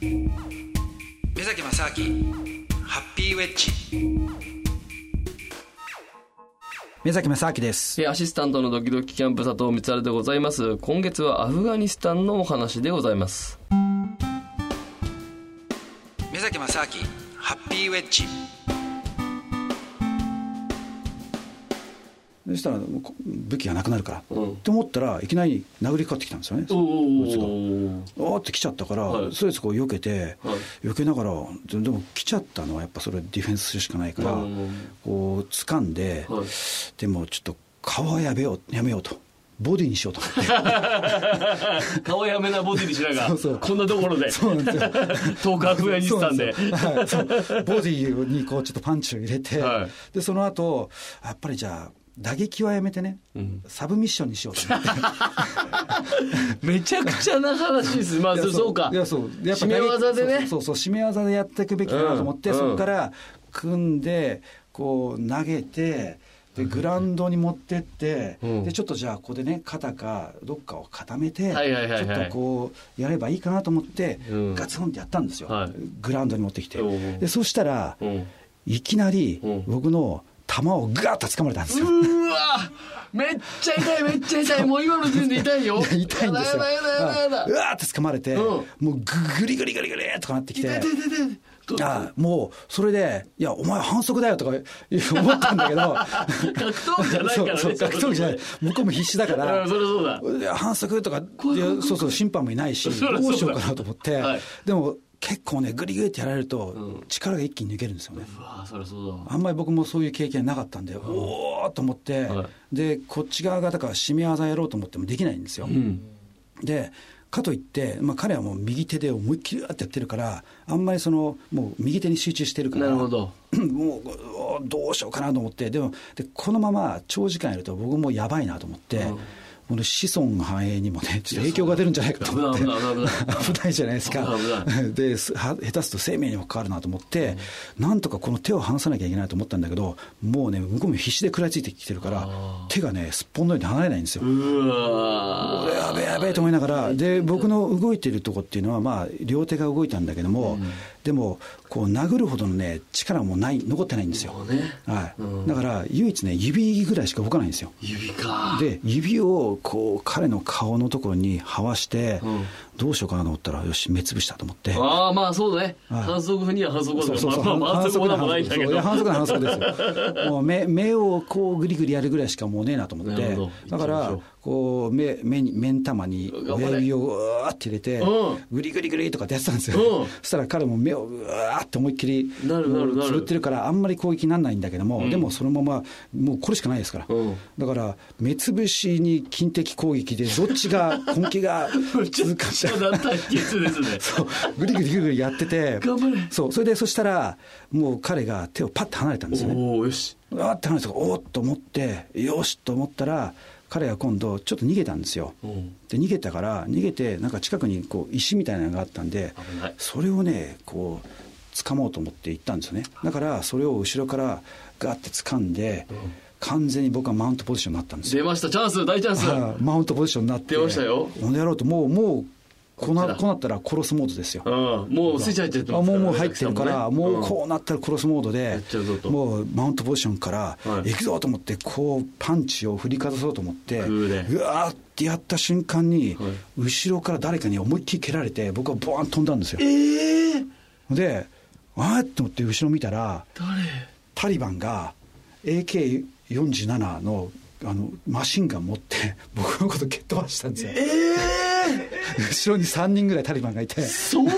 目崎正明ハッピーウェッジ。目崎正明です。アシスタントのドキドキキャンプ佐藤光晴でございます。今月はアフガニスタンのお話でございます。目崎正明ハッピーウェッジそしたら武器がなくなるから、うん、って思ったらいきなり殴りかかってきたんですよね。おおって来ちゃったから、はい、それでこう避けて、はい、避けながらでも来ちゃったのはやっぱそれディフェンスするしかないから、こう掴んで、はい、でもちょっと顔はやめようやめようと。ボディにしようと思って。顔やめなボディにしながらこんなところで。そうなんですよ。遠くアフガニスタンで。はい、ボディにこうちょっとパンチを入れて、はい、でその後やっぱりじゃあ打撃はやめてね、うん、サブミッションにしようと思って。めちゃくちゃな話です。まあそう。か。いやそう。やっぱ締め技でね。そうそう締め技でやっていくべきだなと思って、うん、そこから組んでこう投げてでグラウンドに持ってって、うん、でちょっとじゃあここでね肩かどっかを固めて、ちょっとこうやればいいかなと思って、うん、ガツンってやったんですよ、はい、グラウンドに持ってきて、でそしたら、いきなり僕の球をガーッと掴まれたんですよ。うわめっちゃ痛いめっちゃ痛い。もう今の時点で痛いよ。痛いんですよ。うわーって掴まれて、うん、もうググリグリグリグリとかなってきて。痛い痛い痛いあもうそれで「いやお前反則だよ」とか 思ったんだけど。格闘技じゃないからねそう格闘技じゃない。向こうも必死だから。それそうだ。反則とかそうそう審判もいないしどうしようかなと思って、はい、でも結構ねグリグリってやられると力が一気に抜けるんですよね、あんまり僕もそういう経験なかったんで、うん、おおと思って、はい、でこっち側がだから締め技やろうと思ってもできないんですよ、うん、でかといって、まあ、彼はもう右手で思いっきりってやってるからあんまりそのもう右手に集中してるからなるほど。もうどうしようかなと思ってでもでこのまま長時間やると僕もやばいなと思って、うんこの子孫繁栄にもね、ちょっと影響が出るんじゃないかと思って、危ないじゃないですか、で下手すと生命にも関わるなと思って、うん、なんとかこの手を離さなきゃいけないと思ったんだけど、もうね、向こうも必死で食らいついてきてるから、手がね、すっぽんのように離れないんですよ。うわやべえやべえと思いながら、で、僕の動いてるとこっていうのは、まあ、両手が動いたんだけども、うんでもこう殴るほどのね力もない残ってないんですよ、ね。はい、うん、だから唯一ね指ぐらいしか動かないんですよ。指かで指をこう彼の顔のところにはわして、うん、どうしようかなと思ったらよし目つぶしたと思って。ああまあそうだね、はい、反則には反則そうそうそう、まあ、反則もないん。だけど反則な反則ですよ。もう目目をこうグリグリやるぐらいしかもうねえなと思って。だからこう目目に目ん玉に親指をうわーって入れて、グリグリグリとかってやってたんですよ、そしたら彼も目をうわーって思いっきりつぶってるからあんまり攻撃にならないんだけども、でもそのままもうこれしかないですから、だから目つぶしに近的攻撃でどっちが根気が 続かそうグリグリグリグリやっててそうそれでそしたらもう彼が手をパッと離れたんですね。おおよし。わって離れておおっと思ってよしと思ったら彼は今度ちょっと逃げたんですよ、う。ん、で逃げたから逃げてなんか近くにこう石みたいなのがあったんでそれをねこう掴もうと思って行ったんですよね。だからそれを後ろからガッて掴んで、うん、完全に僕はマウントポジションになったんですよ。出ましたチャンス大チャンス。マウントポジションになって出ましたよ。この野郎ともうもうこうなこうなったら殺すモードですよ、うん、もうスイッチ入ってるもうもう入ってるから、もうこうなったら殺すモードで、もうマウントポジションから行くぞと思ってこうパンチを振りかざそうと思ってうわーってやった瞬間に、後ろから誰かに思いっきり蹴られて僕はボーン飛んだんですよ、えー、であっと思って後ろ見たらタリバンが AK47 のあのマシンガン持って僕のこと蹴っ飛ばしたんですよ。えー、後ろに3人ぐらいタリバンがいて。そんな？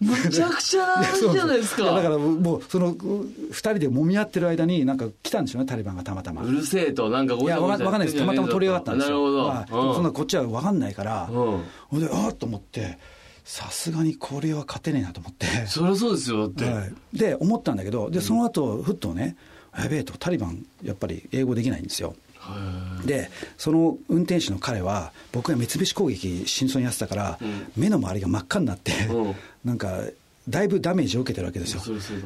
むちゃくちゃじゃないですか。だからもうその2人で揉み合ってる間になんか来たんでしょうねタリバンがたまたま。うるせえとなんかいや分かんないです。たまたま取り上がったんですよ。なるほど、まあ、そんなこっちは分かんないからほ、うん、でああと思ってさすがにこれは勝てねえなと思って。そりゃそうですよだって、はい、で思ったんだけどでその後ふっとねやべえとタリバンやっぱり英語できないんですよでその運転手の彼は僕が三菱攻撃真相にやってたから、うん、目の周りが真っ赤になって、うん、なんかだいぶダメージを受けてるわけですよ。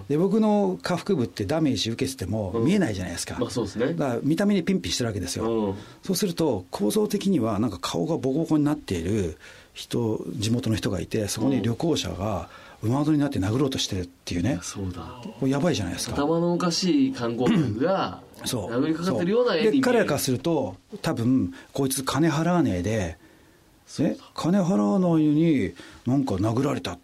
で僕の下腹部ってダメージ受けてても見えないじゃないですか、うん、まあそうですね、だから見た目にピンピンしてるわけですよ、うん、そうすると構造的にはなんか顔がボコボコになっている人地元の人がいてそこに旅行者が馬乗りになって殴ろうとしてるっていうね、そうだ。やばいじゃないですか。頭のおかしい観光客が殴りかかってるような絵で彼らからすると多分こいつ金払わねえでね、金払わないのになんか殴られた。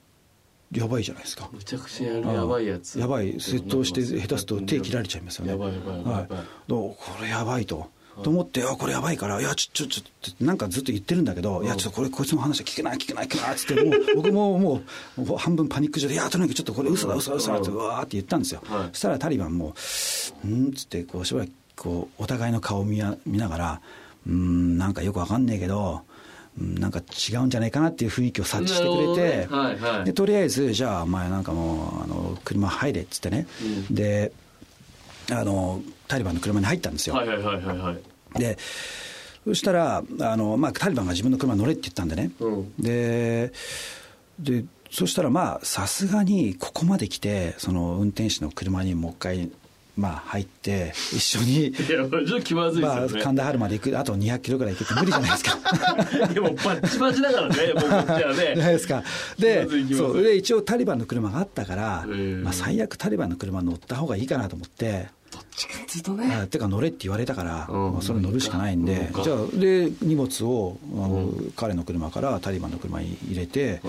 やばいじゃないですか。むちゃくちゃやばいやつ。やばい。窃盗して下手すと手切られちゃいますよね。やばいやばいやばい、はい、これやばいとと思って、あ、これやばいから、いや、ちょ、ちょ、ちょ、なんかずっと言ってるんだけど、いや、ちょっとこれ、こいつの話は聞けない、聞けない、聞けないっつって、もう、僕ももう、半分パニック状で、いや、とにかくちょっとこれ嘘だ、嘘だ、嘘だって、うわーって言ったんですよ。そしたらタリバンも、うんっつって、こう、しばらく、こう、お互いの顔を見見ながら、うん、なんかよくわかんねえけど、なんか違うんじゃないかなっていう雰囲気を察知してくれて、でとりあえずじゃあお前なんかもうあの車入れっつってね、うん、であのタリバンの車に入ったんですよ。はいはいはいはい、でそしたらあの、まあ、タリバンが自分の車乗れって言ったんでね、うん、ででそしたらまあさすがにここまで来てその運転手の車にもう一回まあ入って一緒にまあ、カンダハルまで行くあと200キロぐらい行くって無理じゃないですか。でもバッチバチだからねもうこっちはねないですか。でそうで一応タリバンの車があったから、まあ、最悪タリバンの車乗った方がいいかなと思ってどっとね。てか乗れって言われたから、まあ、それ乗るしかないんで、じゃあ、で、荷物をあの、彼の車からタリバンの車に入れて、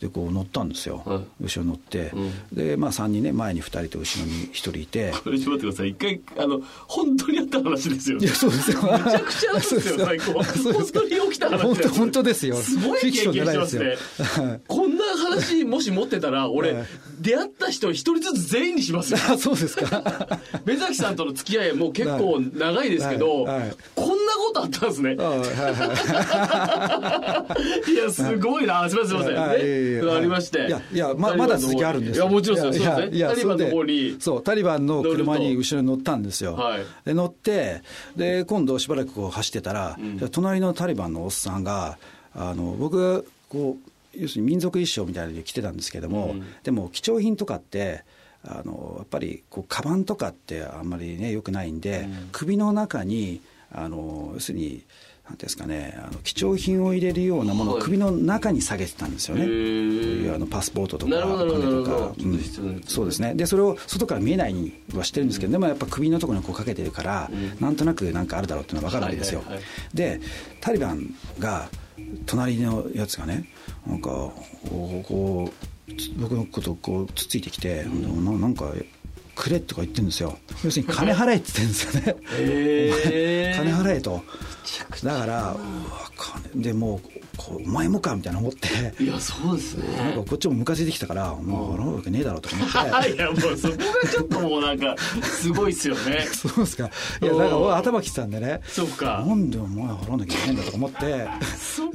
で、こう乗ったんですよ。後ろ乗って、で、まあ3人ね、前に2人と後ろに1人いて。これちょっと待ってください。一回、あの、本当にあった話ですよ、いや、そうですよ。めちゃくちゃですよ、最高。本当に起きた話本当本当ですよ。すごい経験してますね。こんな話、もし持ってたら、俺、出会った人一人ずつ全員にしますよ。あ、そうですか。目崎さんとの付き合いもう結構長いですけど、はいはい、こんなことあったんですね。いや、すごいな。すみません、すみません。ね、ありまして。いや、いやままだ続きあるんですよ。いや、もちろんですよ。タリバンの方に。そう、タリバンの車に後ろに乗ったんですよ。はい、で、乗って、で、今度しばらくこう走ってたら、うん、隣のタリバンのおっさんが、あの、僕、こう、要するに民族衣装みたいなので着てたんですけども、うん、でも貴重品とかってあのやっぱりこうカバンとかってあんまりねよくないんで、うん、首の中にあの要するになんですかね、あの貴重品を入れるようなものを首の中に下げてたんですよね、はい、あのパスポートとかお金とか、うん、そうですね。でそれを外から見えないにはしてるんですけど、うん、でもやっぱ首のところにこうかけてるから、うん、なんとなくなんかあるだろうっていうのは分かるわけですよ、でタリバンが隣のやつがねなんかこう僕のことをこうつついてきて、うん、ななんかくれとか言ってるんですよ。要するに金払えって言ってるんですよね、えー、金払えと。だから金でもうこうお前もかみたいな思って。いやそうですね。なんかこっちもムカついてきたからもう払うわけねえだろうと思って。いやもうそこがちょっともうなんかすごいっすよね。そうですか。いやなんか俺頭きてたんでね。そうか。なんでお前払わなきゃいけないんだとか思って。そこ